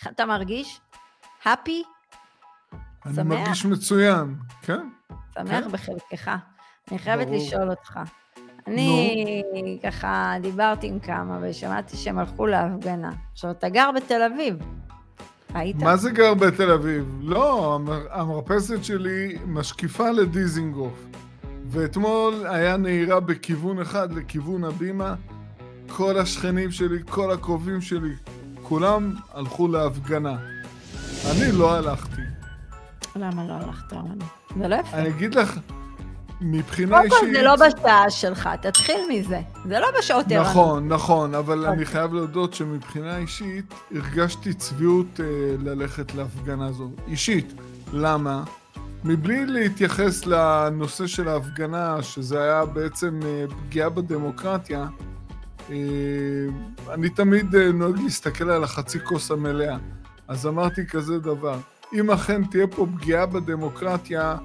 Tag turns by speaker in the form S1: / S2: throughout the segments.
S1: איך אתה מרגיש? הפי?
S2: אני
S1: שמח?
S2: מרגיש מצוין, כן?
S1: שמח
S2: כן.
S1: בחלקך. אני חייבת
S2: ברור.
S1: לשאול אותך. אני ככה דיברתי עם כמה ושמעתי שהם הלכו להפגנה. עכשיו, אתה גר בתל אביב. היית?
S2: מה זה גר בתל אביב? לא, המר- המרפסת שלי משקיפה לדיזינגוף. ואתמול היה נהירה בכיוון אחד, לכיוון הבימה. כל השכנים שלי, כל הקרובים שלי, כולם הלכו להפגנה. אני לא הלכתי.
S1: למה לא הלכת לנו? זה לא יפה.
S2: אני אגיד לך, מבחינה
S1: קודם
S2: אישית...
S1: כל, זה לא בשעה שלך, תתחיל מזה. זה לא בשעות ערנות.
S2: נכון, נכון, אבל אני
S1: אוקיי.
S2: חייב להודות שמבחינה אישית הרגשתי צביעות אה, ללכת להפגנה הזו. אישית. למה? מבלי להתייחס לנושא של ההפגנה, שזה היה בעצם אה, פגיעה בדמוקרטיה, אני תמיד אה, נוהג להסתכל על החצי כוס המלאה. אז אמרתי כזה דבר, אם אכן תהיה פה פגיעה בדמוקרטיה,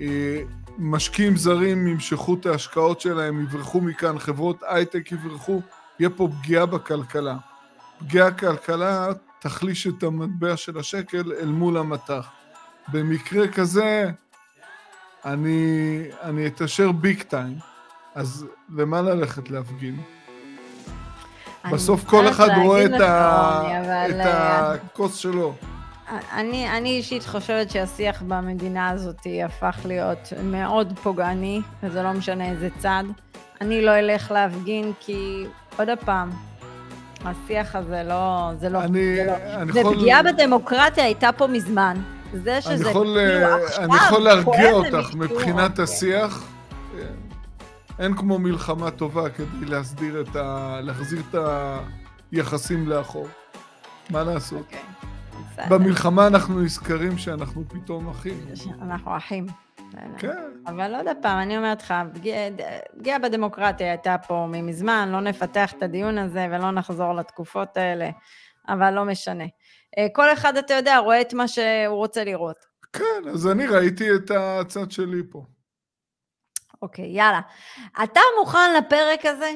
S2: אה, משקיעים זרים ימשכו את ההשקעות שלהם, יברחו מכאן, חברות הייטק יברחו, יהיה פה פגיעה בכלכלה. פגיעה כלכלה תחליש את המטבע של השקל אל מול המטח. במקרה כזה, אני, אני אתעשר ביג טיים. אז למה ללכת להפגין?
S1: אני
S2: בסוף כל אחד רואה את,
S1: לך,
S2: ה...
S1: רוני, אבל,
S2: את
S1: אה,
S2: הכוס שלו.
S1: אני, אני אישית חושבת שהשיח במדינה הזאת הפך להיות מאוד פוגעני, וזה לא משנה איזה צד. אני לא אלך להפגין כי, עוד פעם, השיח הזה לא... זה לא...
S2: אני,
S1: זה לא.
S2: אני יכול...
S1: ופגיעה בדמוקרטיה הייתה פה מזמן. זה
S2: אני
S1: שזה
S2: יכול,
S1: כאילו
S2: אה,
S1: עכשיו
S2: אני יכול להרגיע אותך מבחינת. השיח. אין כמו מלחמה טובה כדי להסדיר את ה... להחזיר את היחסים לאחור. מה לעשות?
S1: אוקיי.
S2: במלחמה אנחנו נזכרים שאנחנו פתאום אחים.
S1: אנחנו אחים.
S2: כן.
S1: אבל עוד פעם, אני אומרת לך, פגיעה- בדמוקרטיה הייתה פה ממזמן, לא נפתח את הדיון הזה ולא נחזור לתקופות האלה, אבל לא משנה. אה, כל אחד, אתה יודע, רואה את מה שהוא רוצה לראות.
S2: כן, אז אני ראיתי את הצד שלי פה.
S1: אוקיי, יאללה. אתה מוכן לפרק הזה?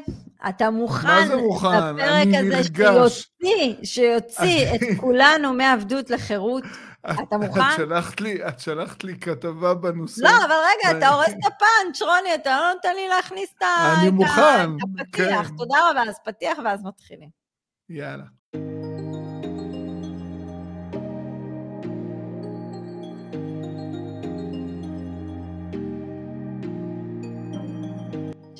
S1: אתה מוכן
S2: מה זה מוכן?
S1: לפרק
S2: אני
S1: הזה
S2: נרגש.
S1: שיוציא, שיוציא את כולנו מעבדות לחירות? אתה מוכן?
S2: את שלחת לי, את שלחת לי כתבה בנושא.
S1: לא, אבל רגע, אתה הורס את הפאנץ', רוני, אתה לא נותן לי להכניס את ה...
S2: אני מוכן,
S1: הפתיח.
S2: כן.
S1: תודה רבה, אז פתיח ואז מתחילים.
S2: יאללה.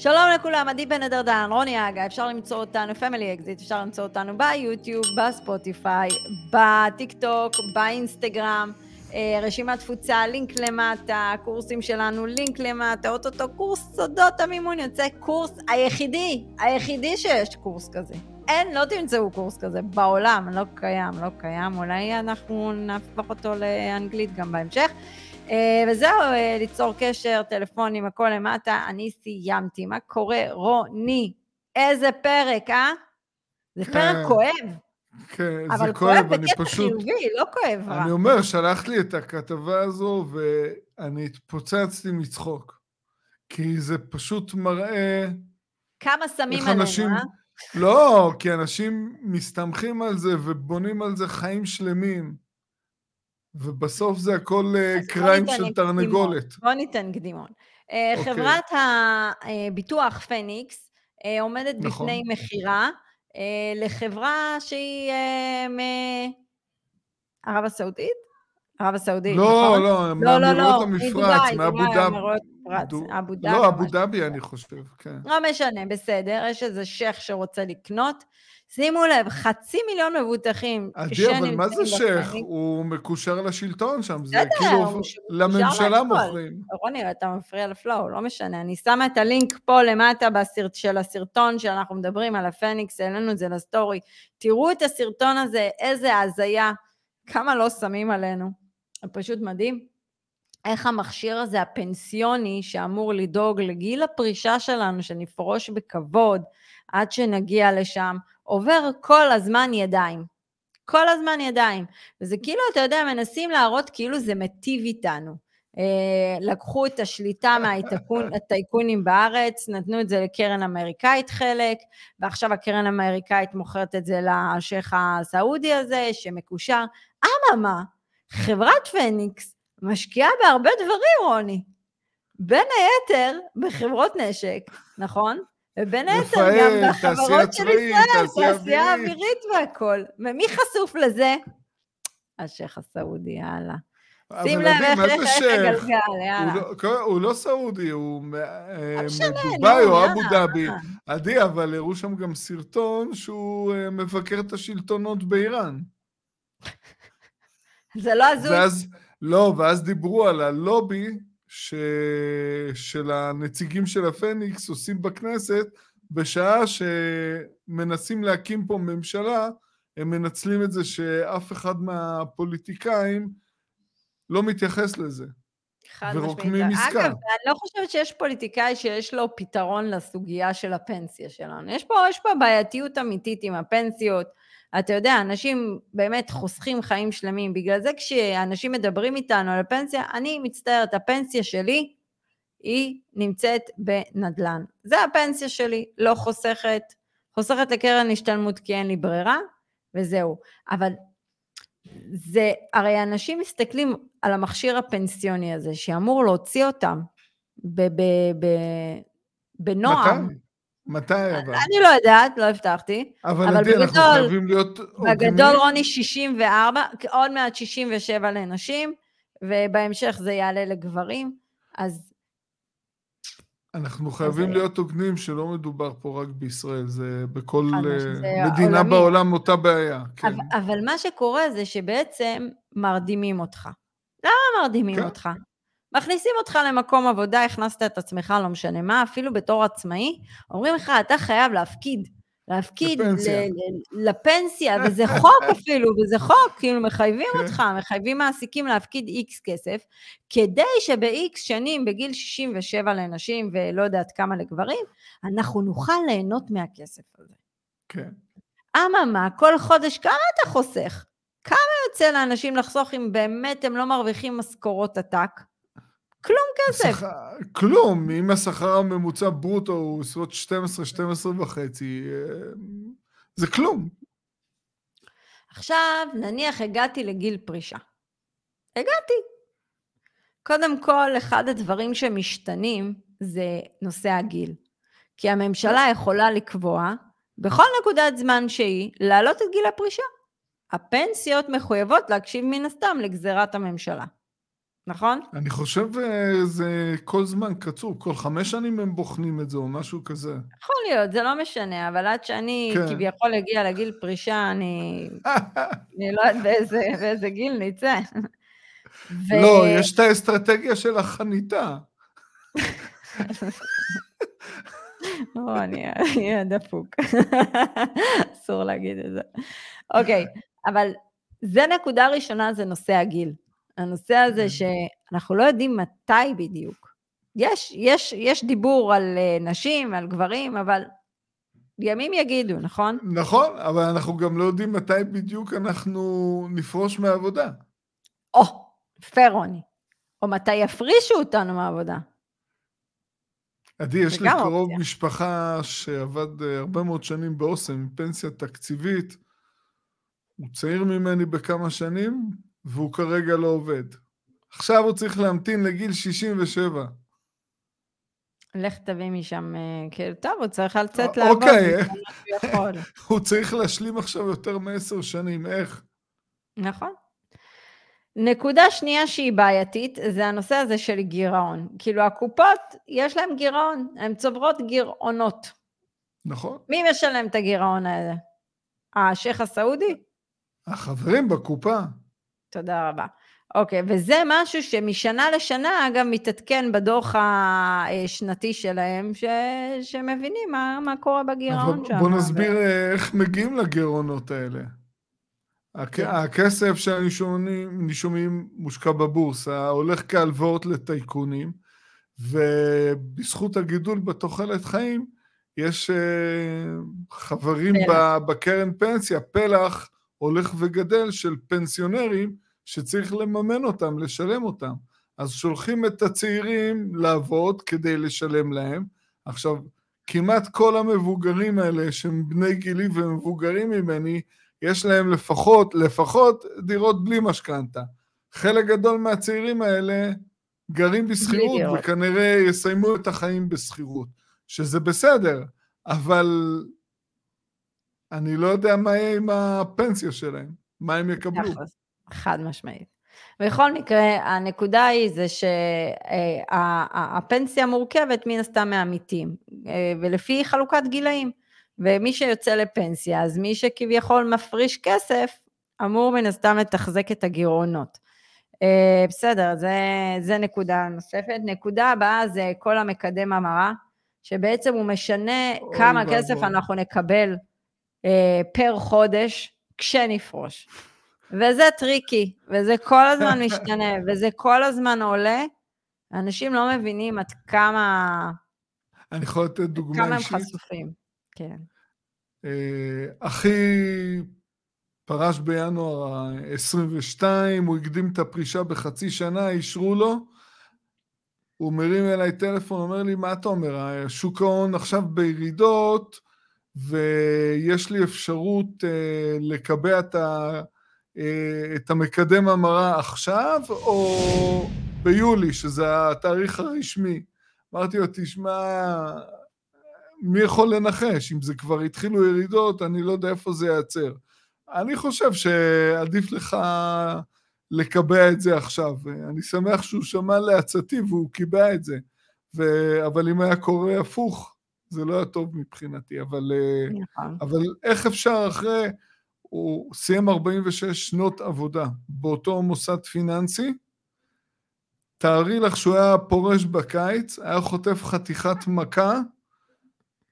S1: שלום לכולם, עדי בן אדרדן, רוני אגה, אפשר למצוא אותנו, פמילי אקזיט, אפשר למצוא אותנו ביוטיוב, בספוטיפיי, בטיק טוק, באינסטגרם, אה, רשימת תפוצה, לינק למטה, קורסים שלנו, לינק למטה, אוטוטו קורס סודות המימון יוצא קורס היחידי, היחידי שיש קורס כזה. אין, לא תמצאו קורס כזה בעולם, לא קיים, לא קיים, אולי אנחנו נהפוך אותו לאנגלית גם בהמשך. אה, וזהו, אה, ליצור קשר, טלפונים, הכל למטה. אני סיימתי. מה קורה, רוני? איזה פרק, אה? זה
S2: כן,
S1: פרק כואב,
S2: כן,
S1: אבל
S2: זה
S1: כואב
S2: כואב, אני
S1: בקטע
S2: פשוט...
S1: חיובי, לא כואב רע.
S2: אני אומר, שלחת לי את הכתבה הזו, ואני התפוצצתי מצחוק. כי זה פשוט מראה
S1: כמה שמים עלינו,
S2: אנשים...
S1: אה?
S2: לא, כי אנשים מסתמכים על זה ובונים על זה חיים שלמים. ובסוף זה הכל אה, קריים של. תרנגולת.
S1: בוא ניתן קדימון. אה,
S2: אוקיי.
S1: חברת הביטוח פניקס אה, עומדת
S2: נכון.
S1: בפני מכירה לחברה שהיא מערב הסעודית? ערב הסעודית,
S2: לא,
S1: נכון?
S2: לא,
S1: לא, לא, לא,
S2: המפרץ, מאבו דאבי.
S1: אבו.
S2: לא, אבו. דאבי אני חושב, כן.
S1: לא משנה, בסדר, יש איזה שייח שרוצה לקנות. שימו לב, חצי מיליון מבוטחים
S2: עדי, אבל מה זה שייח? הוא מקושר לשלטון שם, זה כאילו לממשלה. מוכרים.
S1: רוני, אתה מפריע לפלואו, לא משנה. אני שמה את הלינק פה למטה בסרט, של הסרטון שאנחנו מדברים על הפניקס, העלינו את זה לסטורי. תראו את הסרטון הזה, איזה הזיה, כמה לא שמים עלינו. פשוט מדהים. איך המכשיר הזה, הפנסיוני, שאמור לדאוג לגיל הפרישה שלנו, שנפרוש בכבוד עד שנגיע לשם, עובר כל הזמן ידיים. כל הזמן ידיים. וזה כאילו, אתה יודע, מנסים להראות כאילו זה מיטיב איתנו. אה, לקחו את השליטה מהטייקונים בארץ, נתנו את זה לקרן אמריקאית חלק, ועכשיו הקרן האמריקאית מוכרת את זה לשייח הסעודי הזה, שמקושר. אממה, חברת פניקס משקיעה בהרבה דברים, רוני. בין היתר בחברות נשק, נכון? ובין היתר גם בחברות של ישראל, תעשייה אווירית והכול. ומי חשוף לזה? השייח הסעודי, יאללה. שים לב איך הגלגל, יאללה.
S2: לא- הוא לא סעודי, הוא מדובאי או אבו דאבי. עדי, אבל הראו שם גם סרטון שהוא אה, מבקר את השלטונות באיראן.
S1: זה לא הזוי.
S2: לא, ואז דיברו על הלובי ש... של הנציגים של הפניקס עושים בכנסת, בשעה שמנסים להקים פה ממשלה, הם מנצלים את זה שאף אחד מהפוליטיקאים לא מתייחס לזה. ורוקמים עסקה.
S1: אגב, אני לא חושבת שיש פוליטיקאי שיש לו פתרון לסוגיה של הפנסיה שלנו. יש פה, יש פה בעייתיות אמיתית עם הפנסיות. אתה יודע, אנשים באמת חוסכים חיים שלמים. בגלל זה כשאנשים מדברים איתנו על הפנסיה, אני מצטערת, הפנסיה שלי היא נמצאת בנדל"ן. זה הפנסיה שלי, לא חוסכת. חוסכת לקרן השתלמות כי אין לי ברירה, וזהו. אבל זה, הרי אנשים מסתכלים על המכשיר הפנסיוני הזה, שאמור להוציא אותם ב, ב, ב, בנועם.
S2: מתי? מתי אבל?
S1: אני לא יודעת, לא הבטחתי.
S2: אבל, אבל בגדול, אנחנו חייבים להיות.
S1: בגדול רוני 64, עוד מעט 67 לנשים, ובהמשך זה יעלה לגברים, אז
S2: אנחנו חייבים להיות הוגנים שלא מדובר פה רק בישראל, זה בכל אה, מדינה עולמי. בעולם אותה בעיה.
S1: כן. אבל, אבל מה שקורה זה שבעצם מרדימים אותך. למה מרדימים כן. אותך? מכניסים אותך למקום עבודה, הכנסת את עצמך, לא משנה מה, אפילו בתור עצמאי, אומרים לך, אתה חייב להפקיד להפקיד לפנסיה, לפנסיה וזה חוק אפילו, וזה חוק, כאילו מחייבים כן. אותך, מחייבים מעסיקים להפקיד איקס כסף, כדי שבאיקס שנים, בגיל 67 לנשים ולא יודעת כמה לגברים, אנחנו נוכל ליהנות מהכסף הזה.
S2: כן.
S1: אממה, כל חודש כמה אתה חוסך? כמה יוצא לאנשים לחסוך אם באמת הם לא מרוויחים משכורות עתק? כלום כסף. שח...
S2: כלום, אם השכר הממוצע ברוטו הוא סביבות 12, 12 וחצי, אה, זה כלום.
S1: עכשיו, נניח הגעתי לגיל פרישה. הגעתי. קודם כל, אחד הדברים שמשתנים זה נושא הגיל. כי הממשלה יכולה לקבוע, בכל נקודת זמן שהיא, להעלות את גיל הפרישה. הפנסיות מחויבות להקשיב מן הסתם לגזירת הממשלה. נכון?
S2: אני חושב אה, זה כל זמן קצוב, כל חמש שנים הם בוחנים את זה או משהו כזה.
S1: יכול להיות, זה לא משנה, אבל עד שאני כן. כביכול אגיע לגיל פרישה, אני, אני לא יודעת באיזה, באיזה גיל נצא.
S2: ו... לא, יש את האסטרטגיה של החניתה.
S1: או, אני אהיה דפוק. אסור להגיד את זה. אוקיי, אבל זה נקודה ראשונה, זה נושא הגיל. הנושא הזה שאנחנו לא יודעים מתי בדיוק. יש, יש, יש דיבור על אה, נשים, על גברים, אבל ימים יגידו, נכון?
S2: נכון, אבל אנחנו גם לא יודעים מתי בדיוק אנחנו נפרוש מהעבודה.
S1: או, פרוני. או מתי יפרישו אותנו מהעבודה.
S2: עדי, יש לי קרוב אופציה. משפחה שעבד אה, הרבה מאוד שנים באוסם עם פנסיה תקציבית. הוא צעיר ממני בכמה שנים, והוא כרגע לא עובד. עכשיו הוא צריך להמתין לגיל 67.
S1: לך תביא משם, אה, כאילו, טוב, הוא צריך לצאת לעבוד.
S2: אוקיי. הוא צריך להשלים עכשיו יותר מעשר שנים, איך?
S1: נכון. נקודה שנייה שהיא בעייתית, זה הנושא הזה של גירעון. כאילו, הקופות, יש להן גירעון, הן צוברות גירעונות.
S2: נכון.
S1: מי משלם את הגירעון הזה? השייח הסעודי?
S2: החברים בקופה.
S1: תודה רבה. אוקיי, וזה משהו שמשנה לשנה, אגב, מתעדכן בדוח השנתי שלהם, ש... שמבינים מה, מה קורה בגירעון שם.
S2: בוא נסביר ו... איך מגיעים לגירעונות האלה. הכ... כן. הכסף שהנישומים מושקע בבורסה, הולך כהלוואות לטייקונים, ובזכות הגידול בתוחלת חיים, יש uh, חברים ב... בקרן פנסיה, פלח הולך וגדל של פנסיונרים, שצריך לממן אותם, לשלם אותם. אז שולחים את הצעירים לעבוד כדי לשלם להם. עכשיו, כמעט כל המבוגרים האלה, שהם בני גילי ומבוגרים ממני, יש להם לפחות, לפחות דירות בלי משכנתה. חלק גדול מהצעירים האלה גרים בשכירות וכנראה יסיימו את החיים בשכירות, שזה בסדר, אבל אני לא יודע מה יהיה עם הפנסיה שלהם, מה הם יקבלו.
S1: חד משמעית. בכל מקרה, הנקודה היא זה שהפנסיה מורכבת מן הסתם מעמיתים, אה, ולפי חלוקת גילאים. ומי שיוצא לפנסיה, אז מי שכביכול מפריש כסף, אמור מן הסתם לתחזק את הגירעונות. אה, בסדר, זה, זה נקודה נוספת. נקודה הבאה זה כל המקדם המרה, שבעצם הוא משנה כמה כסף. אנחנו נקבל אה, פר חודש כשנפרוש. וזה טריקי, וזה כל הזמן משתנה, וזה כל הזמן עולה. אנשים לא מבינים עד כמה...
S2: אני יכול לתת דוגמה
S1: אישית? כמה הם חשופים, כן.
S2: אה, אחי פרש בינואר ה-22, הוא הקדים את הפרישה בחצי שנה, אישרו לו. הוא מרים אליי טלפון, אומר לי, מה אתה אומר? שוק ההון עכשיו בירידות, ויש לי אפשרות uh, לקבע את, ה, uh, את המקדם המרה עכשיו, או ביולי, שזה התאריך הרשמי. אמרתי לו, תשמע, מי יכול לנחש? אם זה כבר התחילו ירידות, אני לא יודע איפה זה ייעצר. אני חושב שעדיף לך לקבע את זה עכשיו. אני שמח שהוא שמע לעצתי והוא קיבע את זה. ו... אבל אם היה קורה הפוך, זה לא היה טוב מבחינתי. אבל, נכון. אבל איך אפשר אחרי... הוא סיים 46 שנות עבודה באותו מוסד פיננסי, תארי לך שהוא היה פורש בקיץ, היה חוטף חתיכת מכה,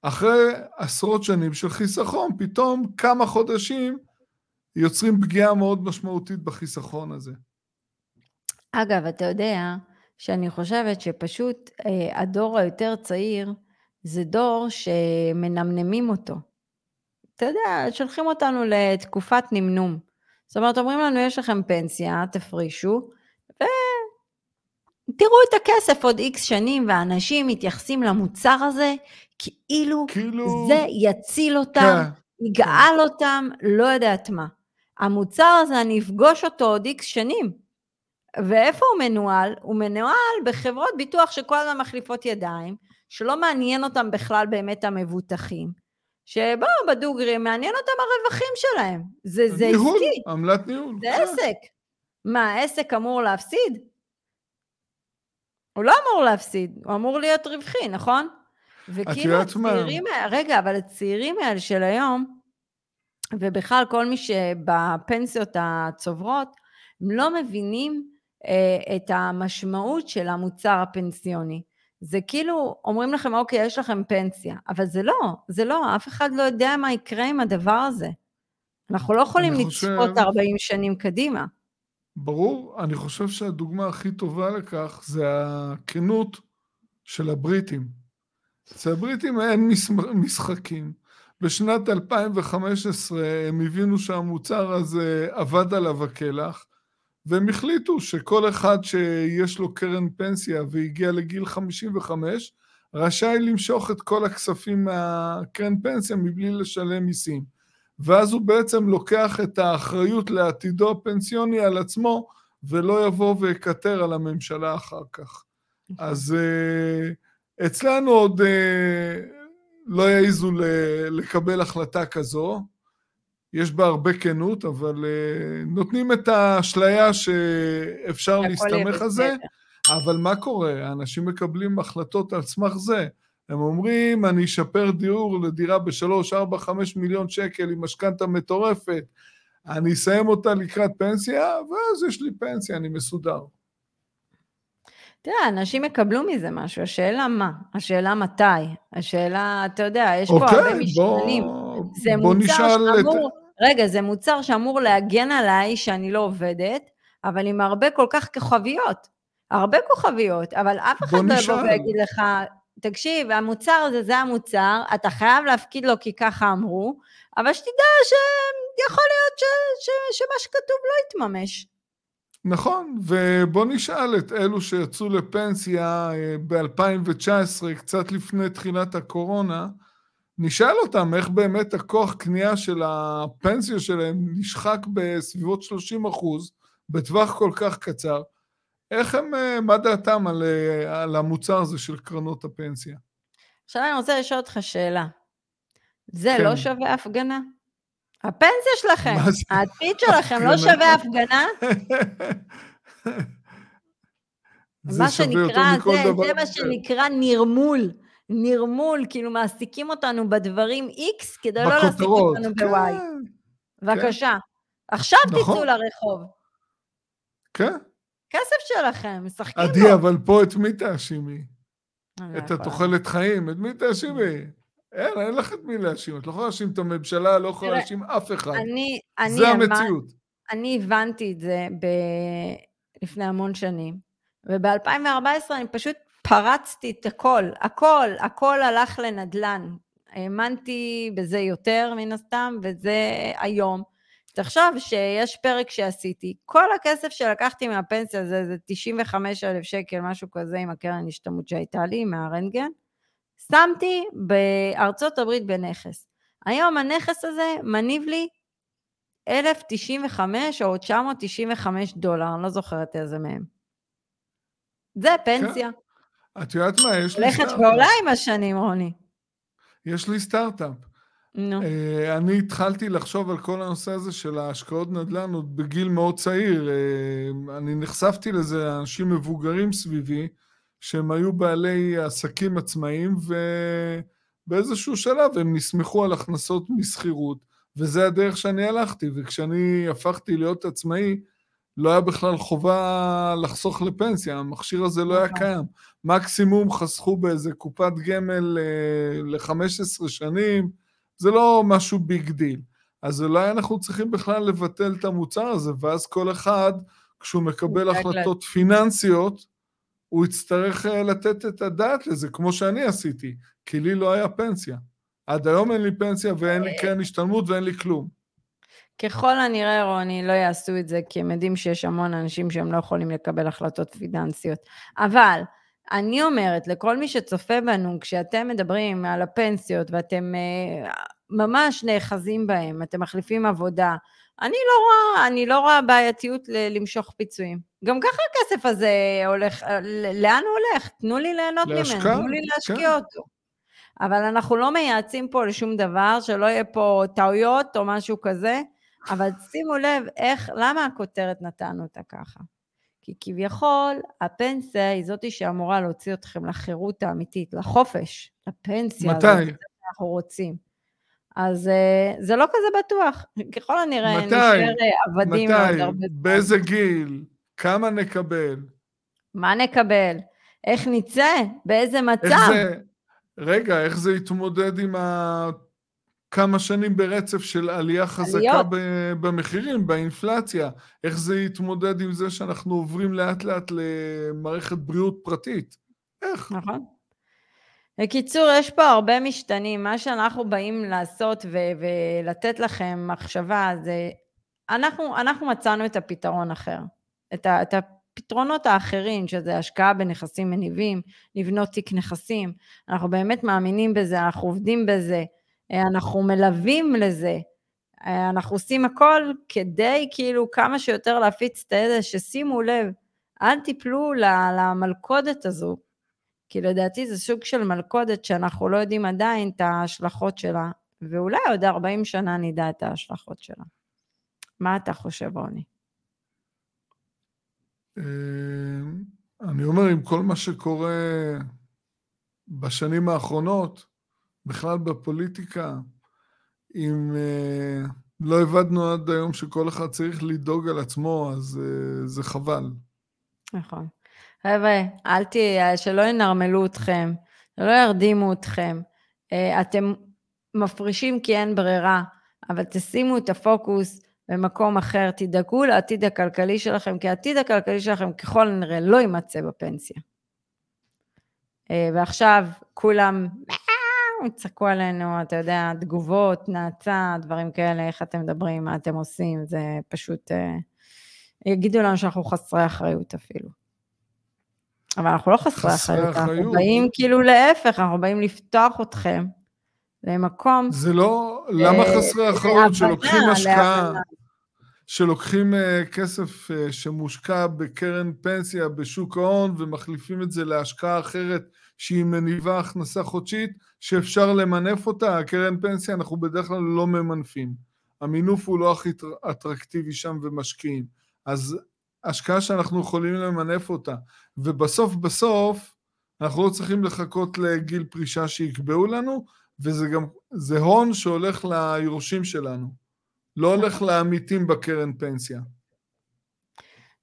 S2: אחרי עשרות שנים של חיסכון, פתאום כמה חודשים יוצרים פגיעה מאוד משמעותית בחיסכון הזה.
S1: אגב, אתה יודע שאני חושבת שפשוט אה, הדור היותר צעיר זה דור שמנמנמים אותו. אתה יודע, שולחים אותנו לתקופת נמנום. זאת אומרת, אומרים לנו, יש לכם פנסיה, תפרישו, ותראו את הכסף עוד איקס שנים, ואנשים מתייחסים למוצר הזה כאילו, כאילו... זה יציל אותם, כן, יגאל כן. אותם, לא יודעת מה. המוצר הזה, אני אפגוש אותו עוד איקס שנים. ואיפה הוא מנוהל? הוא מנוהל בחברות ביטוח שכל הזמן מחליפות ידיים, שלא מעניין אותם בכלל באמת המבוטחים. שבואו, בדוגרי, מעניין אותם הרווחים שלהם. זה, זה ניהול, עסקי.
S2: עמלת ניהול.
S1: זה כן. עסק. מה, העסק אמור להפסיד? הוא לא אמור להפסיד, הוא אמור להיות רווחי, נכון? וכאילו הצעירים האלה, רגע, אבל הצעירים האלה של היום, ובכלל כל מי שבפנסיות הצוברות, הם לא מבינים אה, את המשמעות של המוצר הפנסיוני. זה כאילו, אומרים לכם, אוקיי, יש לכם פנסיה, אבל זה לא, זה לא, אף אחד לא יודע מה יקרה עם הדבר הזה. אנחנו לא יכולים לצפות חושב... 40 שנים קדימה.
S2: ברור, אני חושב שהדוגמה הכי טובה לכך זה הכנות של הבריטים. אצל הבריטים אין משחקים. בשנת 2015 הם הבינו שהמוצר הזה אבד עליו הקלח, והם החליטו שכל אחד שיש לו קרן פנסיה והגיע לגיל 55, רשאי למשוך את כל הכספים מהקרן פנסיה מבלי לשלם מיסים. ואז הוא בעצם לוקח את האחריות לעתידו הפנסיוני על עצמו, ולא יבוא ויקטר על הממשלה אחר כך. נכון. אז... Uh, אצלנו עוד אה, לא יעזו לקבל החלטה כזו, יש בה הרבה כנות, אבל אה, נותנים את האשליה שאפשר להסתמך על זה, אבל מה קורה? האנשים מקבלים החלטות על סמך זה. הם אומרים, אני אשפר דיור לדירה ב-3, 4, 5 מיליון שקל עם משכנתה מטורפת, אני אסיים אותה לקראת פנסיה, ואז יש לי פנסיה, אני מסודר.
S1: תראה, אנשים יקבלו מזה משהו, השאלה מה, השאלה מתי, השאלה, אתה יודע, יש
S2: אוקיי,
S1: פה הרבה משתנים.
S2: זה בוא מוצר שאמור, את...
S1: רגע, זה מוצר שאמור להגן עליי שאני לא עובדת, אבל עם הרבה כל כך כוכביות, הרבה כוכביות, אבל אף אחד לא יבוא ויגיד לך, תקשיב, המוצר הזה זה המוצר, אתה חייב להפקיד לו כי ככה אמרו, אבל שתדע שיכול להיות ש, ש, שמה שכתוב לא יתממש.
S2: נכון, ובוא נשאל את אלו שיצאו לפנסיה אה, ב-2019, קצת לפני תחילת הקורונה, נשאל אותם איך באמת הכוח קנייה של הפנסיה שלהם נשחק בסביבות 30 אחוז, בטווח כל כך קצר. איך הם, אה, מה דעתם על, אה, על המוצר הזה של קרנות הפנסיה?
S1: עכשיו אני רוצה לשאול אותך שאלה. זה לא
S2: כן.
S1: שווה הפגנה? הפנסיה שלכם? העתיד שלכם לא? שווה הפגנה?
S2: זה
S1: מה
S2: שווה יותר
S1: שנקרא, זה, זה מה. שנקרא נרמול. נרמול, כאילו מעסיקים אותנו בדברים X כדי לא להעסיק
S2: בכותרות,
S1: אותנו
S2: כן,
S1: ב-Y. בבקשה. עכשיו תצאו
S2: נכון.
S1: לרחוב.
S2: כן.
S1: כסף שלכם, משחקים
S2: עדי,
S1: בו.
S2: אבל פה את מי תאשימי?
S1: לא
S2: את. התוחלת חיים, את מי תאשימי? אין, אין לך את מי להאשים. את לא יכולה להאשים את הממשלה, לא יכולה להאשים אף אחד.
S1: אני, אני,
S2: זה המציאות.
S1: אני הבנתי את זה ב... לפני המון שנים, וב-2014 אני פשוט פרצתי את הכל, הכל, הכל הלך לנדל"ן. האמנתי בזה יותר מן הסתם, וזה היום. תחשוב שיש פרק שעשיתי, כל הכסף שלקחתי מהפנסיה זה, זה 95 אלף שקל, משהו כזה עם הקרן השתלמות שהייתה לי, מהרנטגן, שמתי בארצות הברית בנכס. היום הנכס הזה מניב לי 1,095 או 995 דולר, אני לא זוכרת איזה מהם. זה פנסיה.
S2: את יודעת מה? יש לי
S1: הולכת
S2: סטארט-אפ.
S1: ועולה עם השנים, רוני.
S2: יש לי סטארט-אפ.
S1: נו.
S2: אה, אני התחלתי לחשוב על כל הנושא הזה של ההשקעות נדל"ן עוד בגיל מאוד צעיר. אה, אני נחשפתי לזה, אנשים מבוגרים סביבי, שהם היו בעלי עסקים עצמאיים, ובאיזשהו שלב הם נסמכו על הכנסות משכירות, וזה הדרך שאני הלכתי, וכשאני הפכתי להיות עצמאי, לא היה בכלל חובה לחסוך לפנסיה, המכשיר הזה לא היה
S1: נכון.
S2: קיים. מקסימום חסכו באיזה קופת גמל אה, ל-15 שנים, זה לא משהו big deal. אז אולי אנחנו צריכים בכלל לבטל את המוצר הזה, ואז כל אחד, כשהוא מקבל החלטות פיננסיות, הוא יצטרך אה, לתת את הדעת לזה, כמו שאני עשיתי, כי לי לא היה פנסיה. עד היום אין לי פנסיה ואין לי קרן השתלמות ואין לי כלום.
S1: ככל הנראה, רוני, לא יעשו את זה, כי הם יודעים שיש המון אנשים שהם לא יכולים לקבל החלטות פיננסיות. אבל אני אומרת לכל מי שצופה בנו, כשאתם מדברים על הפנסיות ואתם אה, ממש נאחזים בהם, אתם מחליפים עבודה, אני לא רואה, אני לא רואה בעייתיות ל- למשוך פיצויים. גם ככה הכסף הזה הולך, ל- לאן הוא הולך? תנו לי ליהנות ממנו,
S2: להשקעה,
S1: תנו לי להשקיע
S2: כן.
S1: אותו. אבל אנחנו לא מייעצים פה לשום דבר, שלא יהיה פה טעויות או משהו כזה, אבל שימו לב איך, למה הכותרת נתנו אותה ככה? כי כביכול הפנסיה היא זאתי שאמורה להוציא אתכם לחירות האמיתית, לחופש, לפנסיה.
S2: מתי?
S1: הזאת שאנחנו רוצים. אז אה, זה לא כזה בטוח. ככל הנראה
S2: מתי?
S1: נשאר אה, עבדים
S2: מתי?
S1: הרבה זמן.
S2: באיזה גיל? כמה נקבל?
S1: מה נקבל? איך נצא? באיזה מצב?
S2: איך זה... רגע, איך זה יתמודד עם ה... כמה שנים ברצף של עלייה חזקה. ב- במחירים, באינפלציה? איך זה יתמודד עם זה שאנחנו עוברים לאט לאט למערכת בריאות פרטית? איך?
S1: נכון. בקיצור, יש פה הרבה משתנים. מה שאנחנו באים לעשות ו- ולתת לכם מחשבה זה, אנחנו, אנחנו מצאנו את הפתרון אחר. את, ה- את הפתרונות האחרים, שזה השקעה בנכסים מניבים, לבנות תיק נכסים. אנחנו באמת מאמינים בזה, אנחנו עובדים בזה, אנחנו מלווים לזה. אה, אנחנו עושים הכל כדי כאילו כמה שיותר להפיץ את הידע, ששימו לב, אל תיפלו למלכודת הזו. כי לדעתי זה סוג של מלכודת שאנחנו לא יודעים עדיין את ההשלכות שלה, ואולי עוד 40 שנה נדע את ההשלכות שלה. מה אתה חושב, רוני?
S2: אה, אני אומר, עם כל מה שקורה בשנים האחרונות, בכלל בפוליטיקה, אם אה, לא הבדנו עד היום שכל אחד צריך לדאוג על עצמו, אז אה, זה חבל.
S1: נכון. חבר'ה, אל תהיה, שלא ינרמלו אתכם, שלא ירדימו אתכם. אה, אתם מפרישים כי אין ברירה, אבל תשימו את הפוקוס במקום אחר, תדאגו לעתיד הכלכלי שלכם, כי העתיד הכלכלי שלכם ככל הנראה לא יימצא בפנסיה. ועכשיו כולם יצעקו עלינו, אתה יודע, תגובות, נאצה, דברים כאלה, איך אתם מדברים, מה אתם עושים, זה פשוט... אה, יגידו לנו שאנחנו חסרי אחריות אפילו. אבל אנחנו לא חסרי
S2: חסרי
S1: אחריות, אנחנו
S2: אחריות.
S1: באים כאילו להפך, אנחנו באים לפתוח אתכם למקום.
S2: זה לא... למה
S1: אה,
S2: חסרי אחריות שלוקחים השקעה. שלוקחים אה, כסף אה, שמושקע בקרן פנסיה בשוק ההון ומחליפים את זה להשקעה אחרת שהיא מניבה הכנסה חודשית, שאפשר למנף אותה, הקרן פנסיה אנחנו בדרך כלל לא ממנפים. המינוף הוא לא הכי טר- אטרקטיבי שם ומשקיעים. אז השקעה שאנחנו יכולים למנף אותה. ובסוף בסוף אנחנו לא צריכים לחכות לגיל פרישה שיקבעו לנו, וזה גם, זה הון שהולך ליורשים שלנו. לא הולך לעמיתים בקרן פנסיה.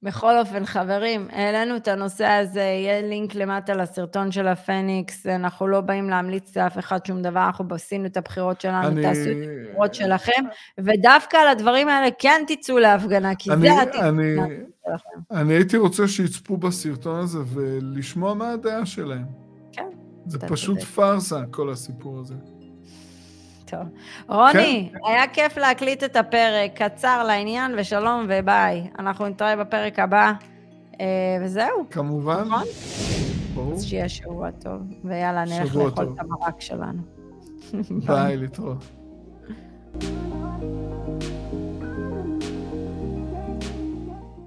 S1: בכל אופן, חברים, העלינו את הנושא הזה, יהיה לינק למטה לסרטון של הפניקס, אנחנו לא באים להמליץ לאף אחד שום דבר, אנחנו עשינו את הבחירות שלנו,
S2: אני-
S1: תעשו את הבחירות שלכם, ודווקא על הדברים האלה כן תצאו להפגנה, כי
S2: אני,
S1: זה העתיד
S2: אני,
S1: שלכם.
S2: אני הייתי רוצה שיצפו בסרטון הזה ולשמוע מה הדעה שלהם.
S1: כן,
S2: זה פשוט. פארסה, כל הסיפור הזה.
S1: טוב. רוני,
S2: כן.
S1: היה כיף להקליט את הפרק, קצר לעניין, ושלום וביי. אנחנו נתראה בפרק הבא, אה, וזהו,
S2: כמובן,
S1: נכון?
S2: ברור.
S1: אז שיהיה שבוע טוב, ויאללה, נלך לאכול. את המרק שלנו.
S2: ביי, להתראות.